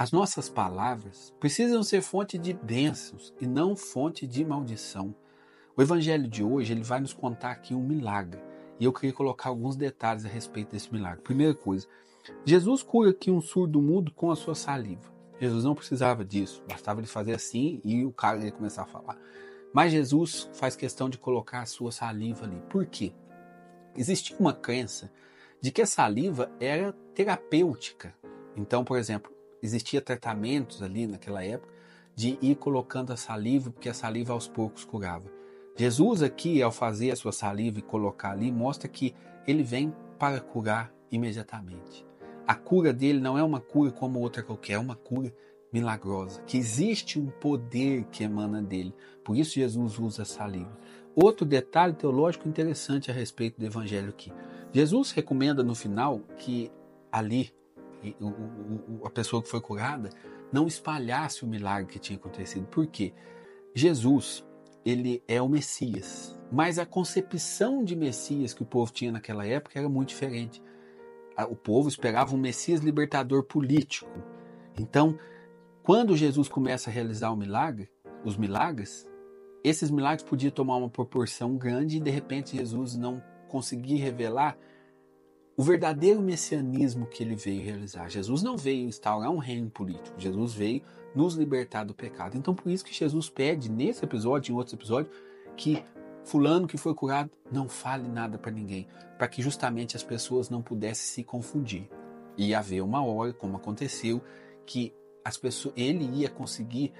As nossas palavras precisam ser fonte de bênçãos e não fonte de maldição. O evangelho de hoje ele vai nos contar aqui um milagre. E eu queria colocar alguns detalhes a respeito desse milagre. Primeira coisa, Jesus cura aqui um surdo mudo com a sua saliva. Jesus não precisava disso, bastava ele fazer assim e o cara ia começar a falar. Mas Jesus faz questão de colocar a sua saliva ali. Por quê? Existia uma crença de que a saliva era terapêutica. Então, por exemplo, existia tratamentos ali naquela época de ir colocando a saliva, porque a saliva aos poucos curava. Jesus aqui, ao fazer a sua saliva e colocar ali, mostra que ele vem para curar imediatamente. A cura dele não é uma cura como outra qualquer, é uma cura milagrosa, que existe um poder que emana dele. Por isso Jesus usa a saliva. Outro detalhe teológico interessante a respeito do evangelho aqui. Jesus recomenda no final que ali a pessoa que foi curada não espalhasse o milagre que tinha acontecido. Por quê? Jesus, ele é o Messias, mas a concepção de Messias que o povo tinha naquela época era muito diferente. O povo esperava um Messias libertador político. Então, quando Jesus começa a realizar o milagre, os milagres, esses milagres podiam tomar uma proporção grande e de repente Jesus não conseguir revelar o verdadeiro messianismo que ele veio realizar. Jesus não veio instaurar um reino político, Jesus veio nos libertar do pecado. Então, por isso que Jesus pede nesse episódio, em outros episódios, que fulano que foi curado não fale nada para ninguém, para que justamente as pessoas não pudessem se confundir. E haver uma hora, como aconteceu, que as pessoas, ele ia conseguir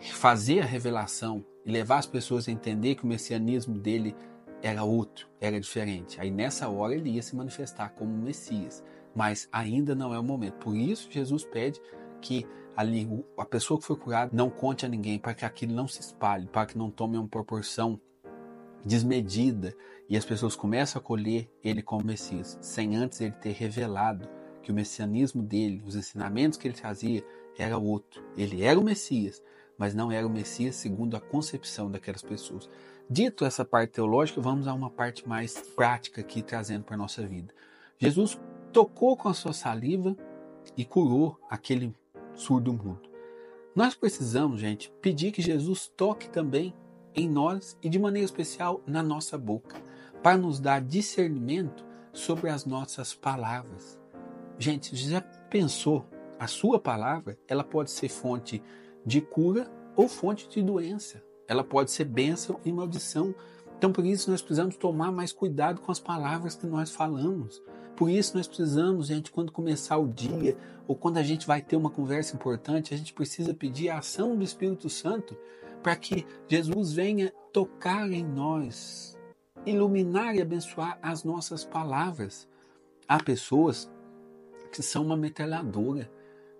fazer a revelação e levar as pessoas a entender que o messianismo dele era outro, era diferente. Aí nessa hora ele ia se manifestar como Messias, mas ainda não é o momento. Por isso Jesus pede que ali a pessoa que foi curada não conte a ninguém para que aquilo não se espalhe, para que não tome uma proporção desmedida e as pessoas começam a acolher ele como Messias, sem antes ele ter revelado que o messianismo dele, os ensinamentos que ele trazia, era outro. Ele era o Messias, mas não era o Messias segundo a concepção daquelas pessoas. Dito essa parte teológica, vamos a uma parte mais prática aqui trazendo para a nossa vida. Jesus tocou com a sua saliva e curou aquele surdo mudo. Nós precisamos, gente, pedir que Jesus toque também em nós e de maneira especial na nossa boca, para nos dar discernimento sobre as nossas palavras. Gente, já pensou? A sua palavra, ela pode ser fonte de cura ou fonte de doença ela pode ser bênção e maldição. Então, por isso, nós precisamos tomar mais cuidado com as palavras que nós falamos. Por isso, nós precisamos, gente, quando começar o dia ou quando a gente vai ter uma conversa importante, a gente precisa pedir a ação do Espírito Santo para que Jesus venha tocar em nós, iluminar e abençoar as nossas palavras. Há pessoas que são uma metralhadora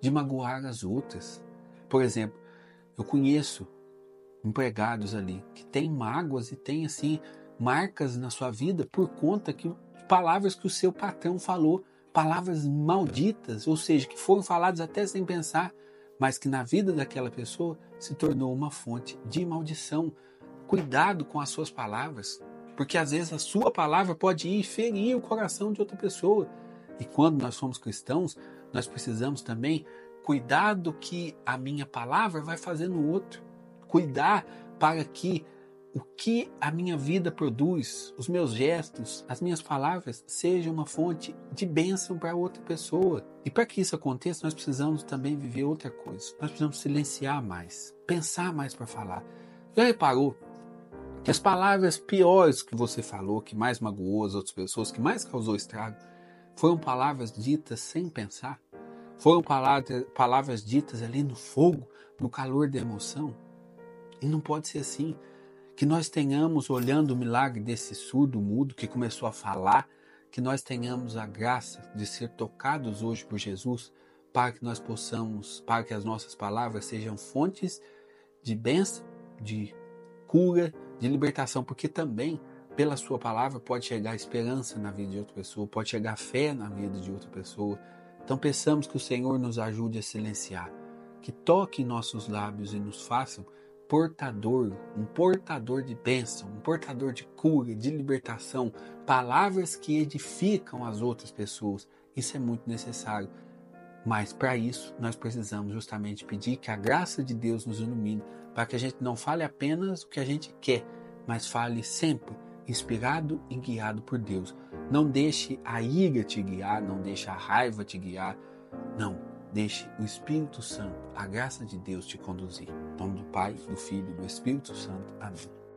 de magoar as outras. Por exemplo, eu conheço empregados ali que têm mágoas e têm assim marcas na sua vida por conta que palavras que o seu patrão falou, palavras malditas, ou seja, que foram faladas até sem pensar, mas que na vida daquela pessoa se tornou uma fonte de maldição. Cuidado com as suas palavras, porque às vezes a sua palavra pode ir ferir o coração de outra pessoa. E quando nós somos cristãos, nós precisamos também cuidar do que a minha palavra vai fazer no outro cuidar para que o que a minha vida produz, os meus gestos, as minhas palavras, sejam uma fonte de bênção para outra pessoa. E para que isso aconteça, nós precisamos também viver outra coisa. Nós precisamos silenciar mais, pensar mais para falar. Já reparou que as palavras piores que você falou, que mais magoou as outras pessoas, que mais causou estrago, foram palavras ditas sem pensar? Foram palavras, palavras ditas ali no fogo, no calor da emoção? E não pode ser assim. Que nós tenhamos, olhando o milagre desse surdo mudo que começou a falar, que nós tenhamos a graça de ser tocados hoje por Jesus, para que nós possamos, para que as nossas palavras sejam fontes de bênção, de cura, de libertação, porque também pela sua palavra pode chegar esperança na vida de outra pessoa, pode chegar fé na vida de outra pessoa. Então peçamos que o Senhor nos ajude a silenciar, que toque em nossos lábios e nos façam portador, um portador de bênção, um portador de cura, de libertação, palavras que edificam as outras pessoas. Isso é muito necessário. Mas para isso, nós precisamos justamente pedir que a graça de Deus nos ilumine, para que a gente não fale apenas o que a gente quer, mas fale sempre inspirado e guiado por Deus. Não deixe a ira te guiar, não deixe a raiva te guiar. Não, deixe o Espírito Santo, a graça de Deus te conduzir. Em nome do Pai, do Filho e do Espírito Santo. Amém.